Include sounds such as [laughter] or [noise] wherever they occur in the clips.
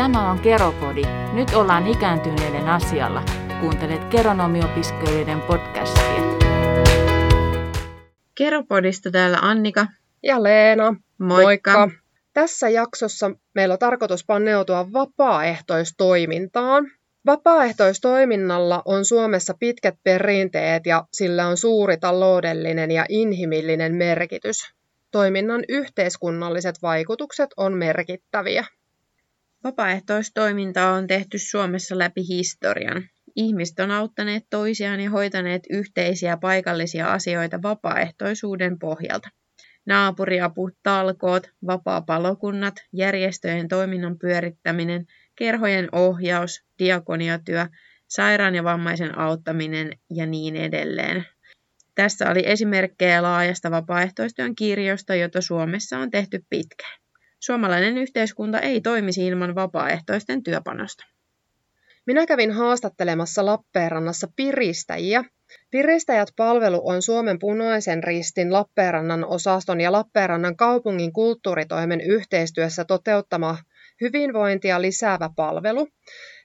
Tämä on Keropodi. Nyt ollaan ikääntyneiden asialla. Kuuntelet Keronomiopiskelijoiden podcastia. Keropodista täällä Annika. Ja Leena. Moikka. Moikka. Tässä jaksossa meillä on tarkoitus paneutua vapaaehtoistoimintaan. Vapaaehtoistoiminnalla on Suomessa pitkät perinteet ja sillä on suuri taloudellinen ja inhimillinen merkitys. Toiminnan yhteiskunnalliset vaikutukset on merkittäviä. Vapaaehtoistoimintaa on tehty Suomessa läpi historian. Ihmiset on auttaneet toisiaan ja hoitaneet yhteisiä paikallisia asioita vapaaehtoisuuden pohjalta. Naapuriapu, talkoot, vapaa-palokunnat, järjestöjen toiminnan pyörittäminen, kerhojen ohjaus, diakoniatyö, sairaan ja vammaisen auttaminen ja niin edelleen. Tässä oli esimerkkejä laajasta vapaaehtoistyön kirjosta, jota Suomessa on tehty pitkään. Suomalainen yhteiskunta ei toimisi ilman vapaaehtoisten työpanosta. Minä kävin haastattelemassa Lappeenrannassa piristäjiä. Piristäjät palvelu on Suomen punaisen ristin Lappeenrannan osaston ja Lappeenrannan kaupungin kulttuuritoimen yhteistyössä toteuttama hyvinvointia lisäävä palvelu.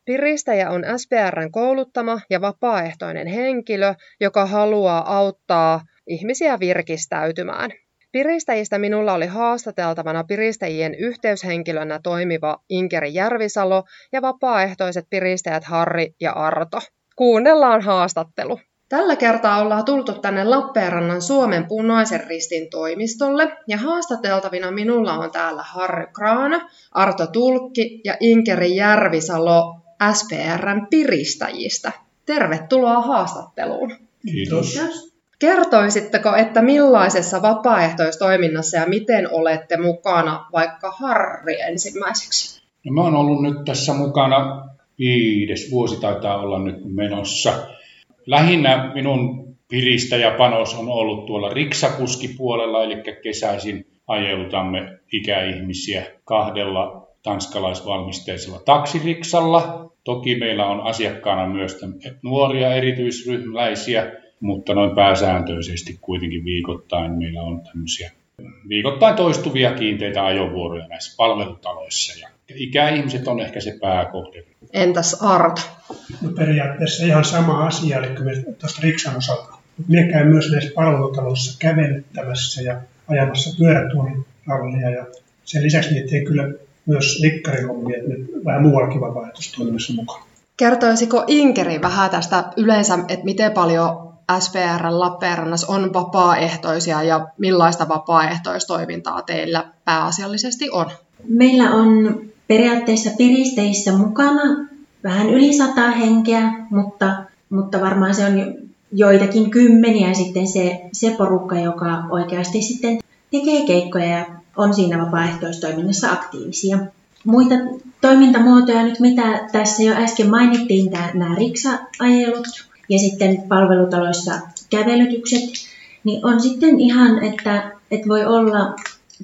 Piristäjä on SPRn kouluttama ja vapaaehtoinen henkilö, joka haluaa auttaa ihmisiä virkistäytymään. Piristäjistä minulla oli haastateltavana piristäjien yhteyshenkilönä toimiva Inkeri Järvisalo ja vapaaehtoiset piristäjät Harri ja Arto. Kuunnellaan haastattelu. Tällä kertaa ollaan tultu tänne Lappeenrannan Suomen punaisen ristin toimistolle ja haastateltavina minulla on täällä Harry Kraana, Arto Tulkki ja Inkeri Järvisalo SPRn piristäjistä. Tervetuloa haastatteluun. Kiitos. Kiitos. Kertoisitteko, että millaisessa vapaaehtoistoiminnassa ja miten olette mukana vaikka Harri ensimmäiseksi? No, mä oon ollut nyt tässä mukana viides vuosi taitaa olla nyt menossa. Lähinnä minun piristäjäpanos on ollut tuolla riksakuskipuolella, eli kesäisin ajelutamme ikäihmisiä kahdella tanskalaisvalmisteisella taksiriksalla. Toki meillä on asiakkaana myös nuoria erityisryhmäläisiä, mutta noin pääsääntöisesti kuitenkin viikoittain meillä on tämmöisiä viikoittain toistuvia kiinteitä ajovuoroja näissä palvelutaloissa ja ikäihmiset on ehkä se pääkohde. Entäs Arto? No periaatteessa ihan sama asia, eli me tuosta Riksan osalta. Me käy myös näissä palvelutaloissa kävelyttämässä ja ajamassa pyörätuolirallia ja sen lisäksi niitä teen kyllä myös likkarihommia, että nyt vähän muuallakin vapaaehtoistoiminnassa mukaan. Kertoisiko Inkeri vähän tästä yleensä, että miten paljon SPR Lappeenrannassa on vapaaehtoisia ja millaista vapaaehtoistoimintaa teillä pääasiallisesti on? Meillä on periaatteessa piristeissä mukana vähän yli sata henkeä, mutta, mutta varmaan se on joitakin kymmeniä sitten se, se porukka, joka oikeasti sitten tekee keikkoja ja on siinä vapaaehtoistoiminnassa aktiivisia. Muita toimintamuotoja nyt, mitä tässä jo äsken mainittiin, nämä riksa-ajelut ja sitten palvelutaloissa kävelytykset, niin on sitten ihan, että, että voi olla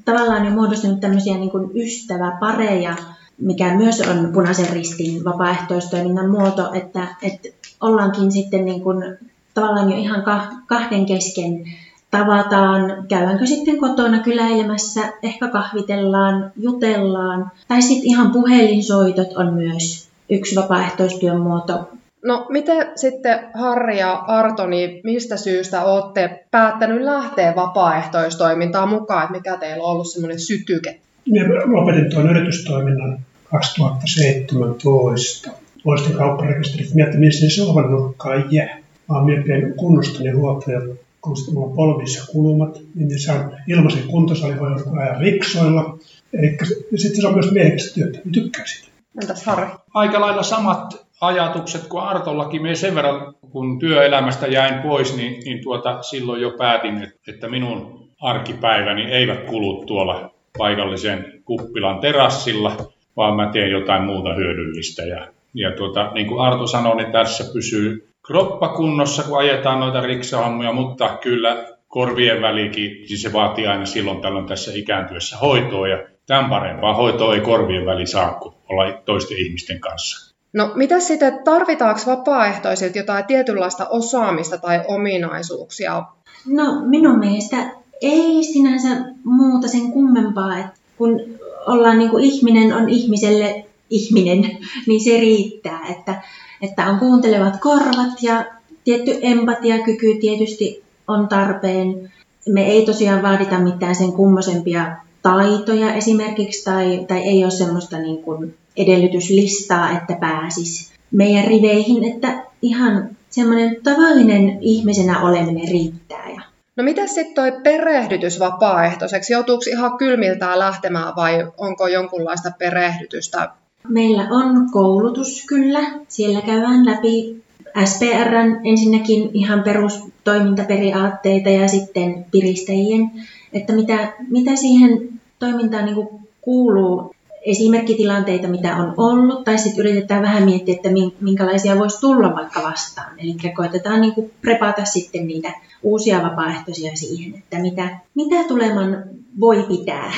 tavallaan jo muodostunut tämmöisiä niin kuin ystäväpareja, mikä myös on punaisen ristin vapaaehtoistoiminnan muoto, että, että ollaankin sitten niin kuin, tavallaan jo ihan kahden kesken tavataan, käydäänkö sitten kotona kyläilemässä, ehkä kahvitellaan, jutellaan, tai sitten ihan puhelinsoitot on myös yksi vapaaehtoistyön muoto. No miten sitten Harri ja Arto, niin mistä syystä olette päättänyt lähteä vapaaehtoistoimintaan mukaan, että mikä teillä on ollut semmoinen sytyke? Minä lopetin tuon yritystoiminnan 2017. Poistin kaupparekisterit, miettii, missä se sovan nurkkaan jää. Mä oon miettinyt kunnostani huolta ja kun sitten mulla on polvissa kulumat, niin se on ilmaisen kuntosali, voi ajaa riksoilla. Eli sitten se on myös miehekästä työtä, niin tykkää siitä. Entäs Harri? Aika lailla samat ajatukset kuin Artollakin. Me sen verran, kun työelämästä jäin pois, niin, niin tuota, silloin jo päätin, että minun arkipäiväni eivät kulu tuolla paikallisen kuppilan terassilla, vaan mä teen jotain muuta hyödyllistä. Ja, ja tuota, niin kuin Arto sanoi, niin tässä pysyy kroppa kunnossa, kun ajetaan noita riksahammuja, mutta kyllä korvien välikin, siis se vaatii aina silloin tällöin tässä ikääntyessä hoitoa, ja tämän parempaa hoitoa ei korvien väli saa kuin olla toisten ihmisten kanssa. No mitä sitten, tarvitaanko vapaaehtoisilta jotain tietynlaista osaamista tai ominaisuuksia? No minun mielestä ei sinänsä muuta sen kummempaa, että kun ollaan niin kuin ihminen on ihmiselle ihminen, [laughs] niin se riittää, että, että on kuuntelevat korvat ja tietty empatiakyky tietysti on tarpeen. Me ei tosiaan vaadita mitään sen kummosempia taitoja esimerkiksi, tai, tai ei ole semmoista niin kuin edellytyslistaa, että pääsis meidän riveihin, että ihan semmoinen tavallinen ihmisenä oleminen riittää. Ja No mitä sitten toi perehdytys vapaaehtoiseksi? Joutuuko ihan kylmiltään lähtemään vai onko jonkunlaista perehdytystä? Meillä on koulutus kyllä. Siellä käydään läpi SPRn ensinnäkin ihan perustoimintaperiaatteita ja sitten piristäjien, että mitä, mitä siihen toimintaan niin kuuluu esimerkkitilanteita, mitä on ollut, tai sitten yritetään vähän miettiä, että minkälaisia voisi tulla vaikka vastaan. Eli koitetaan niin kuin prepata sitten niitä uusia vapaaehtoisia siihen, että mitä, mitä tuleman voi pitää.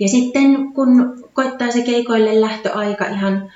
Ja sitten kun koittaa se keikoille lähtöaika ihan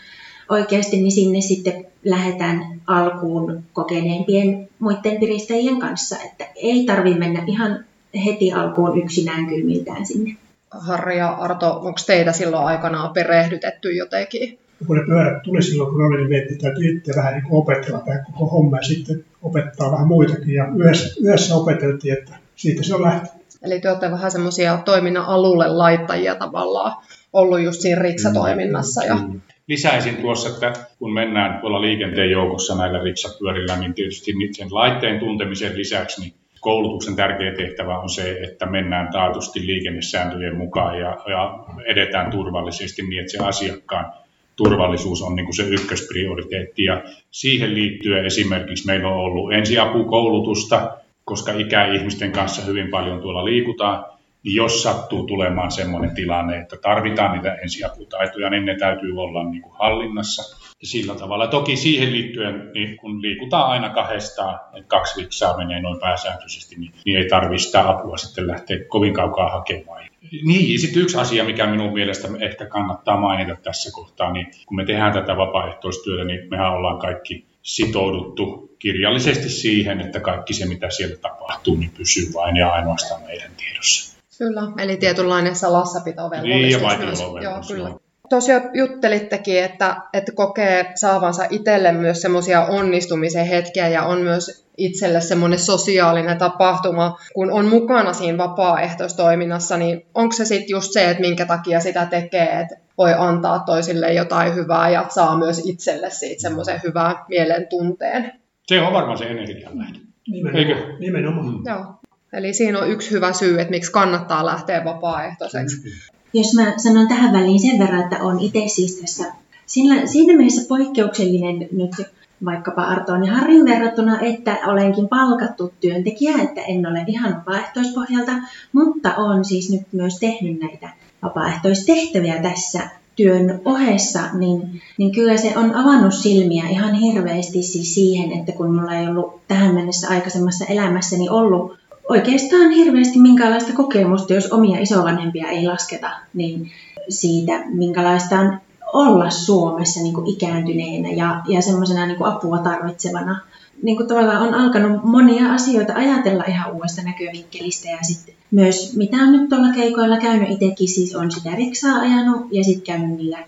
oikeasti, niin sinne sitten lähdetään alkuun kokeneempien muiden piristäjien kanssa, että ei tarvi mennä ihan heti alkuun yksinään kylmiltään sinne. Harri ja Arto, onko teitä silloin aikanaan perehdytetty jotenkin? kun ne pyörät tuli silloin, kun oli, niin miettii, että täytyy itse vähän niin opetella tämä koko homma ja sitten opettaa vähän muitakin. Ja yhdessä, yhdessä opeteltiin, että siitä se on lähtenyt. Eli te olette vähän semmoisia toiminnan alulle laittajia tavallaan ollut just siinä riksatoiminnassa. Ja... Lisäisin tuossa, että kun mennään tuolla liikenteen joukossa näillä riksapyörillä, niin tietysti sen laitteen tuntemisen lisäksi niin koulutuksen tärkeä tehtävä on se, että mennään taatusti liikennesääntöjen mukaan ja, ja edetään turvallisesti niin, että se asiakkaan turvallisuus on niin kuin se ykkösprioriteetti. Ja siihen liittyen esimerkiksi meillä on ollut ensiapukoulutusta, koska ikäihmisten kanssa hyvin paljon tuolla liikutaan, niin jos sattuu tulemaan sellainen tilanne, että tarvitaan niitä ensiaputaitoja, niin ne täytyy olla niin kuin hallinnassa. Ja sillä tavalla toki siihen liittyen, niin kun liikutaan aina kahdestaan, että kaksi viksaa menee noin pääsääntöisesti, niin, niin ei tarvitse sitä apua sitten lähteä kovin kaukaa hakemaan. Niin, sitten yksi asia, mikä minun mielestä ehkä kannattaa mainita tässä kohtaa, niin kun me tehdään tätä vapaaehtoistyötä, niin mehän ollaan kaikki sitouduttu kirjallisesti siihen, että kaikki se, mitä siellä tapahtuu, niin pysyy vain ja ainoastaan meidän tiedossa. Kyllä, eli tietynlainen salassapitovelvollisuus. Niin, ja vaitiolovelvollisuus. Joo, kyllä. Tosiaan juttelittekin, että, että kokee saavansa itselle myös semmoisia onnistumisen hetkiä ja on myös itselle semmoinen sosiaalinen tapahtuma, kun on mukana siinä vapaaehtoistoiminnassa, niin onko se sitten just se, että minkä takia sitä tekee, että voi antaa toisille jotain hyvää ja saa myös itselle siitä semmoisen hyvää mielen tunteen. Se on varmaan se energian lähde. Nimenomaan. Eikö? Nimenomaan. Mm. Joo. Eli siinä on yksi hyvä syy, että miksi kannattaa lähteä vapaaehtoiseksi. Jos mä sanon tähän väliin sen verran, että on itse siis tässä siinä, siinä mielessä poikkeuksellinen nyt vaikkapa Artoon ja Harrin verrattuna, että olenkin palkattu työntekijä, että en ole ihan vapaaehtoispohjalta, mutta olen siis nyt myös tehnyt näitä vapaaehtoistehtäviä tässä työn ohessa, niin, niin kyllä se on avannut silmiä ihan hirveästi siis siihen, että kun mulla ei ollut tähän mennessä aikaisemmassa elämässäni ollut oikeastaan hirveästi minkälaista kokemusta, jos omia isovanhempia ei lasketa, niin siitä, minkälaista on olla Suomessa niin kuin ikääntyneenä ja, ja semmoisena niin apua tarvitsevana. Niin kuin tavallaan on alkanut monia asioita ajatella ihan uudesta näkövinkkelistä ja sitten myös mitä on nyt tuolla keikoilla käynyt itsekin, siis on sitä riksaa ajanut ja sitten käynyt niillä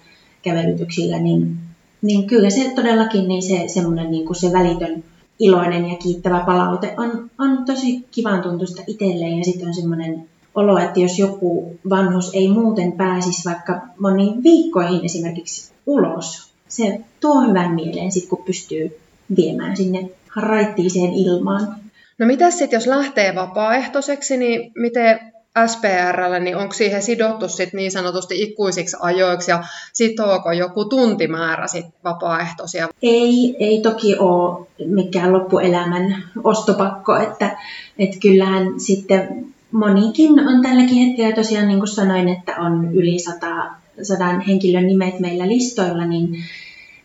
kävelytyksillä, niin, niin kyllä se todellakin niin se semmoinen niin kuin se välitön iloinen ja kiittävä palaute on, on tosi kivan tuntusta itselleen ja sitten on semmoinen olo, että jos joku vanhus ei muuten pääsisi vaikka moniin viikkoihin esimerkiksi ulos, se tuo hyvän mieleen sit, kun pystyy viemään sinne raittiiseen ilmaan. No mitä sitten, jos lähtee vapaaehtoiseksi, niin miten SPRllä, niin onko siihen sidottu sit niin sanotusti ikuisiksi ajoiksi ja sitoako joku tuntimäärä sit vapaaehtoisia? Ei, ei toki ole mikään loppuelämän ostopakko, että, että kyllähän sitten monikin on tälläkin hetkellä tosiaan niin kuin sanoin, että on yli sata, sadan henkilön nimet meillä listoilla, niin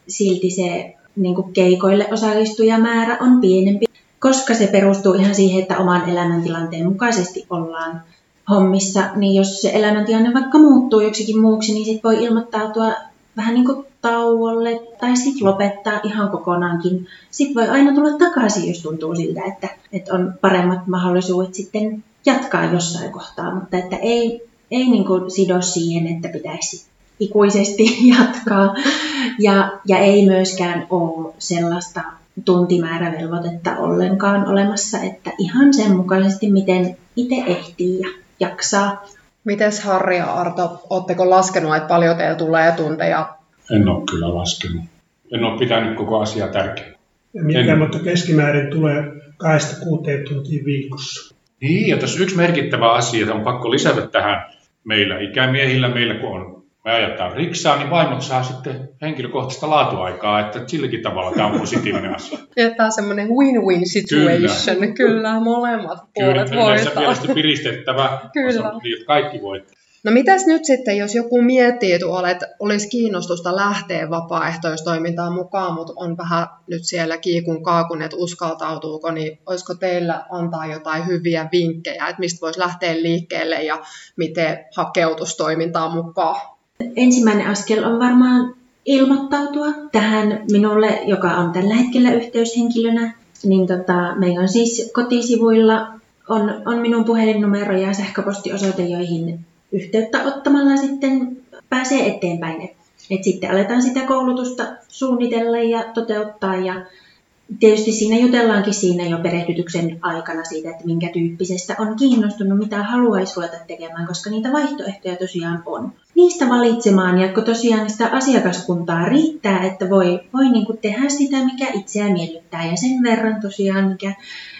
silti se niin kuin keikoille osallistujamäärä on pienempi, koska se perustuu ihan siihen, että oman elämäntilanteen mukaisesti ollaan hommissa, niin jos se elämäntilanne vaikka muuttuu joksikin muuksi, niin sitten voi ilmoittautua vähän niin kuin tauolle tai sitten lopettaa ihan kokonaankin. Sitten voi aina tulla takaisin, jos tuntuu siltä, että, että on paremmat mahdollisuudet sitten jatkaa jossain kohtaa, mutta että ei, ei niin kuin sido siihen, että pitäisi ikuisesti [laughs] jatkaa. Ja, ja ei myöskään ole sellaista tuntimäärävelvoitetta ollenkaan olemassa, että ihan sen mukaisesti, miten itse ehtii ja jaksaa. Mites Harri ja Arto, oletteko laskenut, että paljon teillä tulee tunteja? En ole kyllä laskenut. En ole pitänyt koko asiaa tärkeänä. Mikä, mutta keskimäärin tulee 2-6 tuntia viikossa. Niin, ja tässä yksi merkittävä asia, on pakko lisätä tähän meillä ikämiehillä, meillä kun on me ajetaan riksaa, niin vaimot saa sitten henkilökohtaista laatuaikaa, että silläkin tavalla tämä on positiivinen [laughs] asia. Ja tämä on semmoinen win-win situation, kyllä, kyllä molemmat puolet kyllä, voittaa. mielestä piristettävä, [laughs] Kyllä. niin, että kaikki voittaa. No mitäs nyt sitten, jos joku miettii tuolla, että olisi kiinnostusta lähteä vapaaehtoistoimintaan mukaan, mutta on vähän nyt siellä kiikun kaakun, että uskaltautuuko, niin olisiko teillä antaa jotain hyviä vinkkejä, että mistä voisi lähteä liikkeelle ja miten hakeutuisi toimintaan mukaan? Ensimmäinen askel on varmaan ilmoittautua tähän minulle, joka on tällä hetkellä yhteyshenkilönä. Niin tota, meillä on siis kotisivuilla on, on minun puhelinnumero ja sähköpostiosoite, joihin yhteyttä ottamalla sitten pääsee eteenpäin. Et, et sitten aletaan sitä koulutusta suunnitella ja toteuttaa ja tietysti siinä jutellaankin siinä jo perehdytyksen aikana siitä, että minkä tyyppisestä on kiinnostunut, mitä haluaisi ruveta tekemään, koska niitä vaihtoehtoja tosiaan on. Niistä valitsemaan, ja kun tosiaan sitä asiakaskuntaa riittää, että voi, voi niin kuin tehdä sitä, mikä itseään miellyttää, ja sen verran tosiaan, mikä,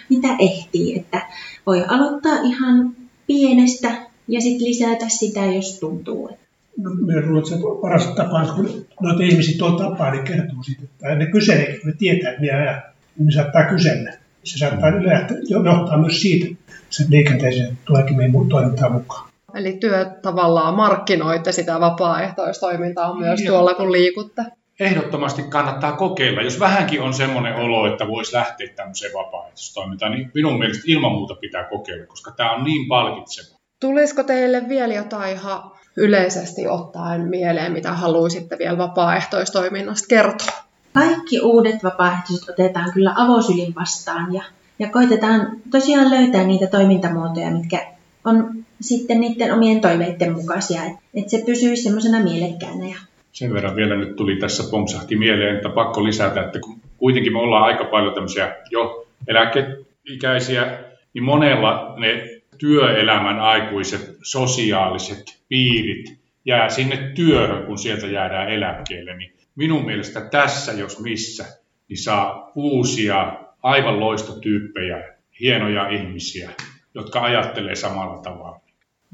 mitä ehtii, että voi aloittaa ihan pienestä ja sitten lisätä sitä, jos tuntuu. No, minä luulen, että se paras tapa on, kun noita ihmisiä tuo tapaa, niin kertoo siitä, että ne kyselee, kun ne tietää, että minä ajan, niin ne saattaa kysellä. Se saattaa lähteä, johtaa myös siitä, se liikenteeseen tuleekin meidän toimintaan mukaan. Eli työ tavallaan markkinoitte sitä vapaaehtoistoimintaa myös tuolla, kun liikutte. Ehdottomasti kannattaa kokeilla. Jos vähänkin on semmoinen olo, että voisi lähteä tämmöiseen vapaaehtoistoimintaan, niin minun mielestä ilman muuta pitää kokeilla, koska tämä on niin palkitseva. Tulisiko teille vielä jotain ihan yleisesti ottaen mieleen, mitä haluaisitte vielä vapaaehtoistoiminnasta kertoa? Kaikki uudet vapaaehtoiset otetaan kyllä avosylin vastaan ja, ja koitetaan tosiaan löytää niitä toimintamuotoja, mitkä on sitten niiden omien toiveiden mukaisia, että et se pysyy semmoisena mielekkäänä. Ja... Sen verran vielä nyt tuli tässä pompsahti mieleen, että pakko lisätä, että kun kuitenkin me ollaan aika paljon tämmöisiä jo eläkeikäisiä, niin monella ne työelämän aikuiset sosiaaliset piirit jää sinne työhön, kun sieltä jäädään eläkkeelle. Niin minun mielestä tässä, jos missä, niin saa uusia, aivan loistotyyppejä, hienoja ihmisiä, jotka ajattelee samalla tavalla.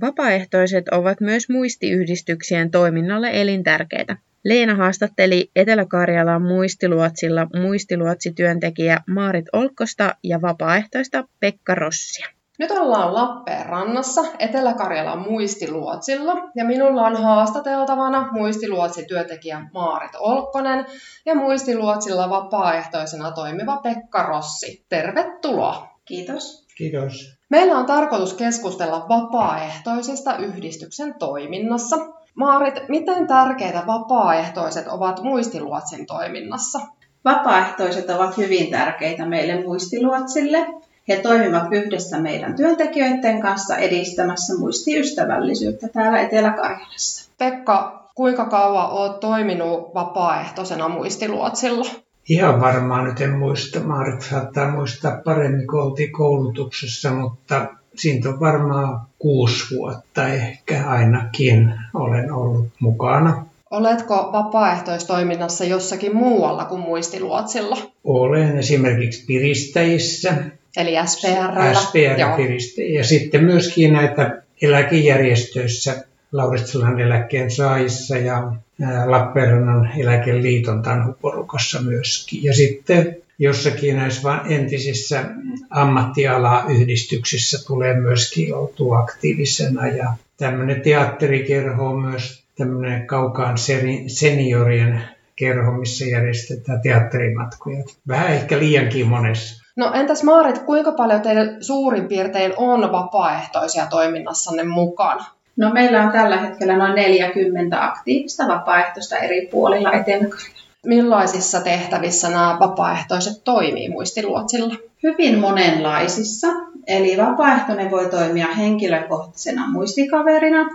Vapaaehtoiset ovat myös muistiyhdistyksien toiminnalle elintärkeitä. Leena haastatteli Etelä-Karjalan muistiluotsilla muistiluotsityöntekijä Maarit Olkkosta ja vapaaehtoista Pekka Rossia. Nyt ollaan Lappeenrannassa Etelä-Karjalan muistiluotsilla ja minulla on haastateltavana muistiluotsityöntekijä Maarit Olkkonen ja muistiluotsilla vapaaehtoisena toimiva Pekka Rossi. Tervetuloa! Kiitos. Kiitos. Meillä on tarkoitus keskustella vapaaehtoisesta yhdistyksen toiminnassa. Maarit, miten tärkeitä vapaaehtoiset ovat muistiluotsin toiminnassa? Vapaaehtoiset ovat hyvin tärkeitä meille muistiluotsille. He toimivat yhdessä meidän työntekijöiden kanssa edistämässä muistiystävällisyyttä täällä Etelä-Karjalassa. Pekka, kuinka kauan olet toiminut vapaaehtoisena muistiluotsilla? Ihan varmaan nyt en muista. Maarit saattaa muistaa paremmin, kun oltiin koulutuksessa, mutta siitä on varmaan kuusi vuotta ehkä ainakin olen ollut mukana. Oletko vapaaehtoistoiminnassa jossakin muualla kuin muistiluotsilla? Olen esimerkiksi piristäjissä, Eli SPR. SPR ja sitten myöskin näitä eläkejärjestöissä Lauritsalan eläkkeen saajissa ja Lappeenrannan eläkeliiton tanhuporukassa myöskin. Ja sitten jossakin näissä entisissä ammattialayhdistyksissä tulee myöskin oltua aktiivisena. Ja tämmöinen teatterikerho on myös tämmöinen kaukaan seniorien kerho, missä järjestetään teatterimatkoja. Vähän ehkä liiankin monessa. No entäs Maarit, kuinka paljon teillä suurin piirtein on vapaaehtoisia toiminnassanne mukana? No meillä on tällä hetkellä noin 40 aktiivista vapaaehtoista eri puolilla etelä Millaisissa tehtävissä nämä vapaaehtoiset toimii muistiluotsilla? Hyvin monenlaisissa. Eli vapaaehtoinen voi toimia henkilökohtaisena muistikaverina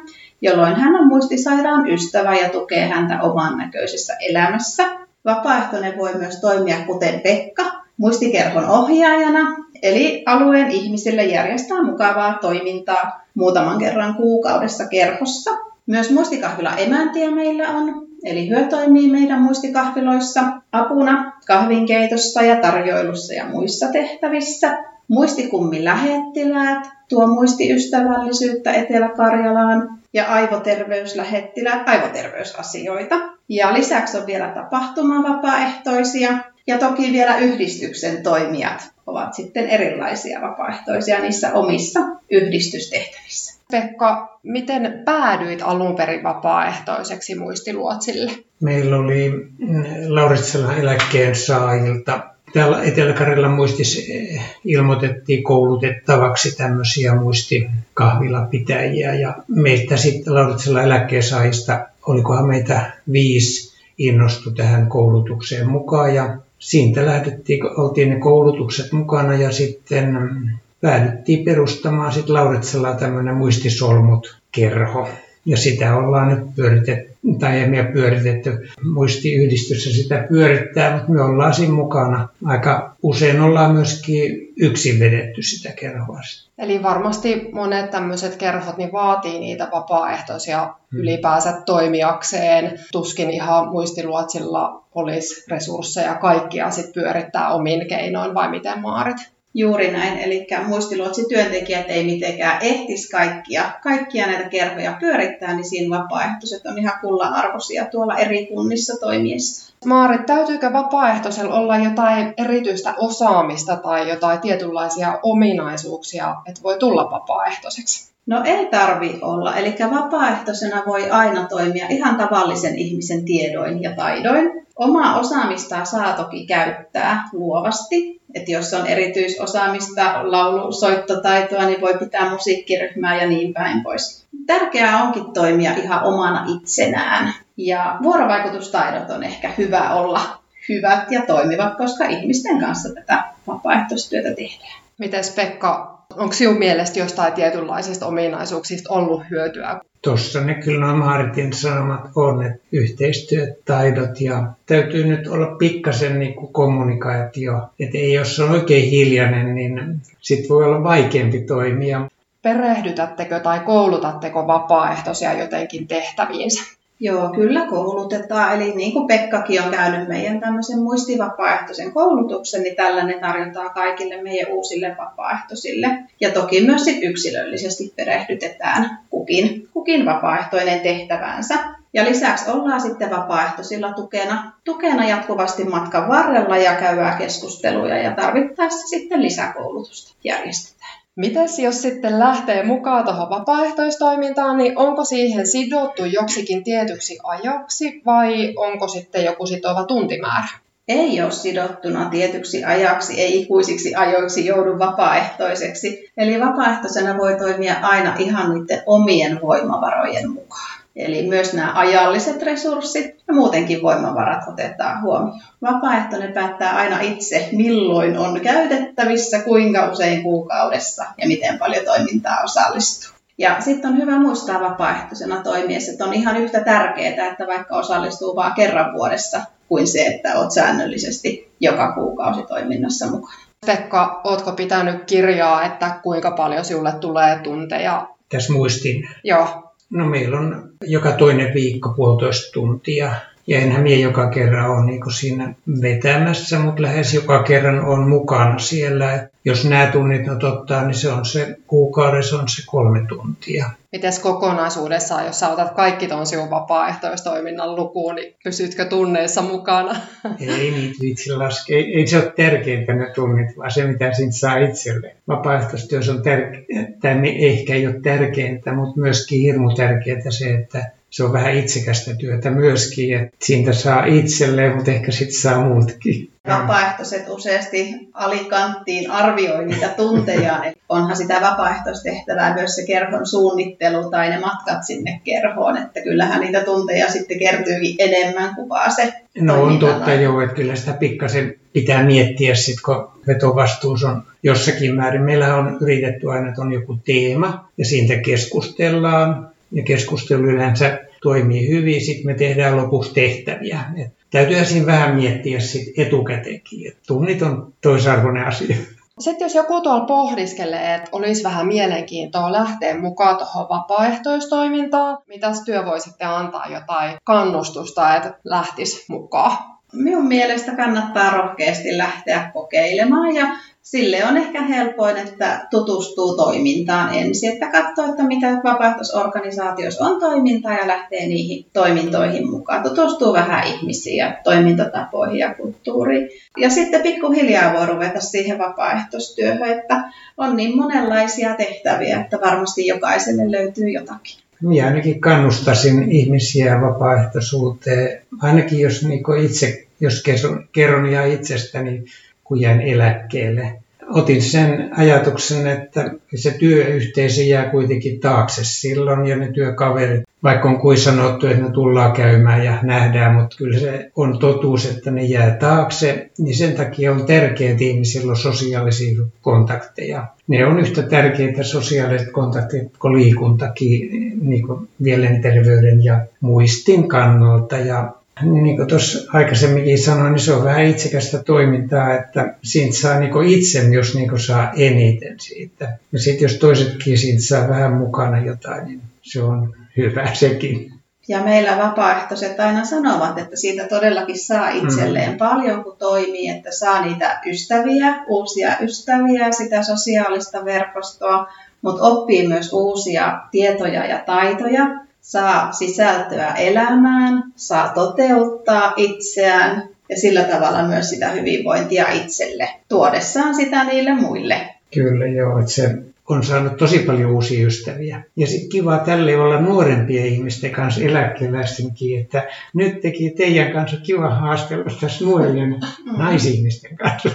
jolloin hän on muistisairaan ystävä ja tukee häntä oman näköisessä elämässä. Vapaaehtoinen voi myös toimia kuten Pekka, muistikerhon ohjaajana, eli alueen ihmisille järjestää mukavaa toimintaa muutaman kerran kuukaudessa kerhossa. Myös muistikahvila emäntiä meillä on, eli hyö toimii meidän muistikahviloissa apuna kahvinkeitossa ja tarjoilussa ja muissa tehtävissä. Muistikummi lähettiläät tuo muistiystävällisyyttä Etelä-Karjalaan ja aivoterveyslähettiläät aivoterveysasioita. Ja lisäksi on vielä tapahtumavapaaehtoisia ja toki vielä yhdistyksen toimijat ovat sitten erilaisia vapaaehtoisia niissä omissa yhdistystehtävissä. Pekka, miten päädyit alun perin vapaaehtoiseksi muistiluotsille? Meillä oli mm, Lauritselan eläkkeen saajilta täällä Etelä-Karjalan muistis eh, ilmoitettiin koulutettavaksi tämmöisiä muistikahvilapitäjiä ja meiltä sitten Lauritselan eläkkeensaajista, olikohan meitä viisi innostu tähän koulutukseen mukaan ja siitä lähdettiin, oltiin ne koulutukset mukana ja sitten mm, päädyttiin perustamaan sitten Lauritsella tämmöinen muistisolmut kerho. Ja sitä ollaan nyt pyöritetty, tai emme pyöritetty, muistiyhdistys sitä pyörittää, mutta me ollaan siinä mukana. Aika usein ollaan myöskin yksin vedetty sitä kerhoa. Eli varmasti monet tämmöiset kerhot niin vaatii niitä vapaaehtoisia hmm. ylipäänsä toimijakseen. Tuskin ihan muistiluotsilla olisi resursseja kaikkia sit pyörittää omin keinoin, vai miten Maarit? Juuri näin, eli muistiluotsityöntekijät ei mitenkään ehtis kaikkia, kaikkia näitä kerhoja pyörittää, niin siinä vapaaehtoiset on ihan kulla-arvoisia tuolla eri kunnissa toimiessa. Maarit, täytyykö vapaaehtoisella olla jotain erityistä osaamista tai jotain tietynlaisia ominaisuuksia, että voi tulla vapaaehtoiseksi? No ei tarvi olla, eli vapaaehtoisena voi aina toimia ihan tavallisen ihmisen tiedoin ja taidoin. Omaa osaamista saa toki käyttää luovasti, että jos on erityisosaamista, laulusoittotaitoa, niin voi pitää musiikkiryhmää ja niin päin pois. Tärkeää onkin toimia ihan omana itsenään. Ja vuorovaikutustaidot on ehkä hyvä olla hyvät ja toimivat, koska ihmisten kanssa tätä vapaaehtoistyötä tehdään. Mites Pekka, onko sinun mielestä jostain tietynlaisista ominaisuuksista ollut hyötyä? Tuossa ne kyllä nuo Maaritin sanomat on, että yhteistyötaidot ja täytyy nyt olla pikkasen niin kuin kommunikaatio. Että ei jos on oikein hiljainen, niin sit voi olla vaikeampi toimia. Perehdytättekö tai koulutatteko vapaaehtoisia jotenkin tehtäviinsä? Joo, kyllä koulutetaan. Eli niin kuin Pekkakin on käynyt meidän tämmöisen muistivapaaehtoisen koulutuksen, niin tällainen tarjotaan kaikille meidän uusille vapaaehtoisille. Ja toki myös sit yksilöllisesti perehdytetään kukin, kukin vapaaehtoinen tehtävänsä. Ja lisäksi ollaan sitten vapaaehtoisilla tukena, tukena jatkuvasti matkan varrella ja käydään keskusteluja ja tarvittaessa sitten lisäkoulutusta järjestetään. Mitäs jos sitten lähtee mukaan tuohon vapaaehtoistoimintaan, niin onko siihen sidottu joksikin tietyksi ajaksi vai onko sitten joku sitova tuntimäärä? Ei ole sidottuna tietyksi ajaksi, ei ikuisiksi ajoiksi joudu vapaaehtoiseksi. Eli vapaaehtoisena voi toimia aina ihan niiden omien voimavarojen mukaan. Eli myös nämä ajalliset resurssit ja muutenkin voimavarat otetaan huomioon. Vapaaehtoinen päättää aina itse, milloin on käytettävissä, kuinka usein kuukaudessa ja miten paljon toimintaa osallistuu. Ja sitten on hyvä muistaa vapaaehtoisena toimiessa, että on ihan yhtä tärkeää, että vaikka osallistuu vain kerran vuodessa, kuin se, että olet säännöllisesti joka kuukausi toiminnassa mukana. Pekka, ootko pitänyt kirjaa, että kuinka paljon sinulle tulee tunteja? Tässä muistin. Joo. No meillä on joka toinen viikko puolitoista tuntia. Ja enhän minä joka kerran ole niin siinä vetämässä, mutta lähes joka kerran on mukana siellä. Jos nämä tunnit on ottaa, niin se on se kuukaudessa on se kolme tuntia. Mites kokonaisuudessaan, jos sä otat kaikki tuon sinun vapaaehtoistoiminnan lukuun, niin pysytkö tunneissa mukana? [laughs] Ei niitä vitsi laske. Ei, ei se ole tärkeintä ne tunnit, vaan se mitä siitä saa itselle. Vapaaehtoistyössä on tärkeintä, ehkä ei ole tärkeintä, mutta myöskin hirmu tärkeää se, että se on vähän itsekästä työtä myöskin, että siitä saa itselleen, mutta ehkä sitten saa muutkin. Vapaaehtoiset useasti alikanttiin arvioi niitä tuntejaan. [laughs] onhan sitä vapaaehtoistehtävää myös se kerhon suunnittelu tai ne matkat sinne kerhoon, että kyllähän niitä tunteja sitten kertyy enemmän kuin vaan se No on totta joo, että kyllä sitä pikkasen pitää miettiä sitten, kun vetovastuus on jossakin määrin. Meillä on yritetty aina, että on joku teema ja siitä keskustellaan ja keskustelu yleensä toimii hyvin, sitten me tehdään lopuksi tehtäviä. Et täytyy siinä vähän miettiä sit etukäteenkin, että tunnit on toisarvoinen asia. Sitten jos joku tuolla pohdiskelee, että olisi vähän mielenkiintoa lähteä mukaan tuohon vapaaehtoistoimintaan, mitä työ voi sitten antaa jotain kannustusta, että lähtisi mukaan? Minun mielestä kannattaa rohkeasti lähteä kokeilemaan ja sille on ehkä helpoin, että tutustuu toimintaan ensin, että katsoo, että mitä vapaaehtoisorganisaatioissa on toimintaa ja lähtee niihin toimintoihin mukaan. Tutustuu vähän ihmisiin ja toimintatapoihin ja kulttuuriin. Ja sitten pikkuhiljaa voi ruveta siihen vapaaehtoistyöhön, että on niin monenlaisia tehtäviä, että varmasti jokaiselle löytyy jotakin. Minä ainakin kannustaisin ihmisiä vapaaehtoisuuteen, ainakin jos niin itse, jos kerron ihan itsestäni, kun jäin eläkkeelle. Otin sen ajatuksen, että se työyhteisö jää kuitenkin taakse silloin ja ne työkaverit, vaikka on kuin sanottu, että ne tullaan käymään ja nähdään, mutta kyllä se on totuus, että ne jää taakse, niin sen takia on tärkeää, että ihmisillä on sosiaalisia kontakteja. Ne on yhtä tärkeitä sosiaaliset kontaktit kuin liikuntakin niin kuin mielenterveyden ja muistin kannalta. Ja niin kuin tuossa aikaisemminkin sanoin, niin se on vähän itsekästä toimintaa, että siitä saa niin itse, jos niin saa eniten siitä. Ja sitten jos toisetkin siitä saa vähän mukana jotain, niin se on hyvä sekin. Ja meillä vapaaehtoiset aina sanovat, että siitä todellakin saa itselleen mm. paljon, kun toimii, että saa niitä ystäviä, uusia ystäviä, sitä sosiaalista verkostoa, mutta oppii myös uusia tietoja ja taitoja saa sisältöä elämään, saa toteuttaa itseään ja sillä tavalla myös sitä hyvinvointia itselle, tuodessaan sitä niille muille. Kyllä joo, että se on saanut tosi paljon uusia ystäviä. Ja sitten kiva tälle olla nuorempien ihmisten kanssa eläkeläistenkin, että nyt teki teidän kanssa kiva haastella tässä nuorien mm. naisihmisten kanssa.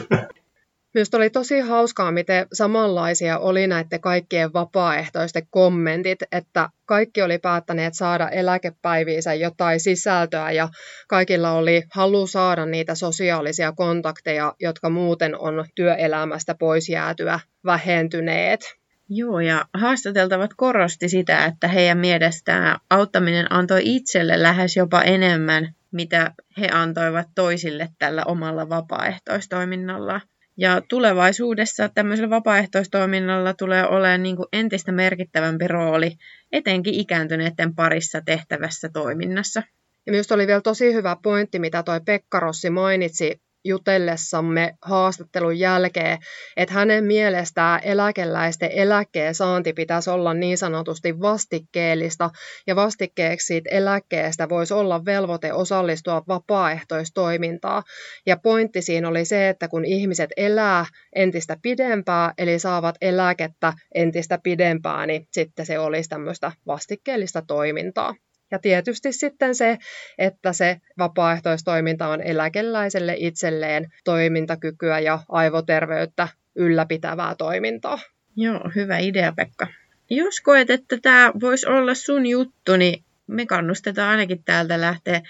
Minusta oli tosi hauskaa, miten samanlaisia oli näiden kaikkien vapaaehtoisten kommentit, että kaikki oli päättäneet saada eläkepäiviinsä jotain sisältöä ja kaikilla oli halu saada niitä sosiaalisia kontakteja, jotka muuten on työelämästä pois jäätyä vähentyneet. Joo, ja haastateltavat korosti sitä, että heidän mielestään auttaminen antoi itselle lähes jopa enemmän, mitä he antoivat toisille tällä omalla vapaaehtoistoiminnalla. Ja tulevaisuudessa tämmöisellä vapaaehtoistoiminnalla tulee olemaan niin kuin entistä merkittävämpi rooli, etenkin ikääntyneiden parissa tehtävässä toiminnassa. Ja minusta oli vielä tosi hyvä pointti, mitä toi Pekka Rossi mainitsi jutellessamme haastattelun jälkeen, että hänen mielestään eläkeläisten eläkkeen saanti pitäisi olla niin sanotusti vastikkeellista, ja vastikkeeksi siitä eläkkeestä voisi olla velvoite osallistua vapaaehtoistoimintaan. Ja pointti siinä oli se, että kun ihmiset elää entistä pidempää, eli saavat eläkettä entistä pidempään, niin sitten se olisi tämmöistä vastikkeellista toimintaa. Ja tietysti sitten se, että se vapaaehtoistoiminta on eläkeläiselle itselleen toimintakykyä ja aivoterveyttä ylläpitävää toimintaa. Joo, hyvä idea Pekka. Jos koet, että tämä voisi olla sun juttu, niin me kannustetaan ainakin täältä lähteä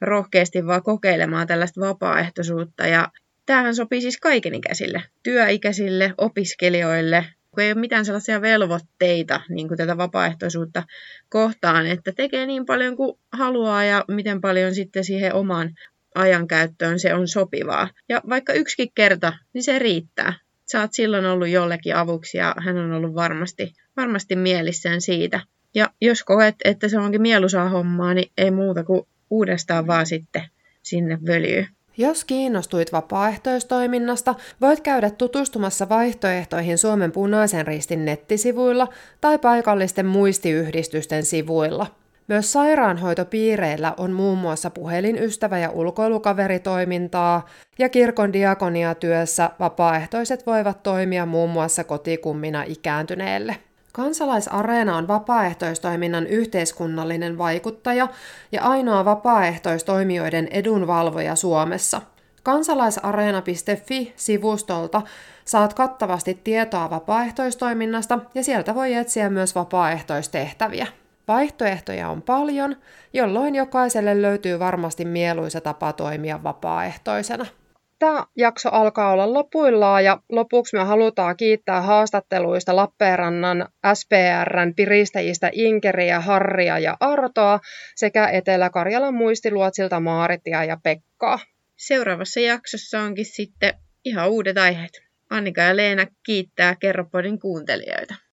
rohkeasti vaan kokeilemaan tällaista vapaaehtoisuutta. Ja tämähän sopii siis kaikenikäisille, työikäisille, opiskelijoille, kun ei ole mitään sellaisia velvoitteita niin kuin tätä vapaaehtoisuutta kohtaan, että tekee niin paljon kuin haluaa ja miten paljon sitten siihen omaan ajankäyttöön se on sopivaa. Ja vaikka yksikin kerta, niin se riittää. Sä oot silloin ollut jollekin avuksi ja hän on ollut varmasti, varmasti mielissään siitä. Ja jos koet, että se onkin mieluisaa hommaa, niin ei muuta kuin uudestaan vaan sitten sinne völjyy. Jos kiinnostuit vapaaehtoistoiminnasta, voit käydä tutustumassa vaihtoehtoihin Suomen punaisen ristin nettisivuilla tai paikallisten muistiyhdistysten sivuilla. Myös sairaanhoitopiireillä on muun muassa puhelinystävä- ja ulkoilukaveritoimintaa, ja kirkon diakoniatyössä vapaaehtoiset voivat toimia muun muassa kotikummina ikääntyneelle. Kansalaisareena on vapaaehtoistoiminnan yhteiskunnallinen vaikuttaja ja ainoa vapaaehtoistoimijoiden edunvalvoja Suomessa. Kansalaisareena.fi-sivustolta saat kattavasti tietoa vapaaehtoistoiminnasta ja sieltä voi etsiä myös vapaaehtoistehtäviä. Vaihtoehtoja on paljon, jolloin jokaiselle löytyy varmasti mieluisa tapa toimia vapaaehtoisena. Tämä jakso alkaa olla lopuillaan ja lopuksi me halutaan kiittää haastatteluista Lappeenrannan SPRn piristäjistä Inkeriä, Harria ja Artoa sekä Etelä-Karjalan muistiluotsilta Maaritia ja Pekkaa. Seuraavassa jaksossa onkin sitten ihan uudet aiheet. Annika ja Leena kiittää Kerropodin kuuntelijoita.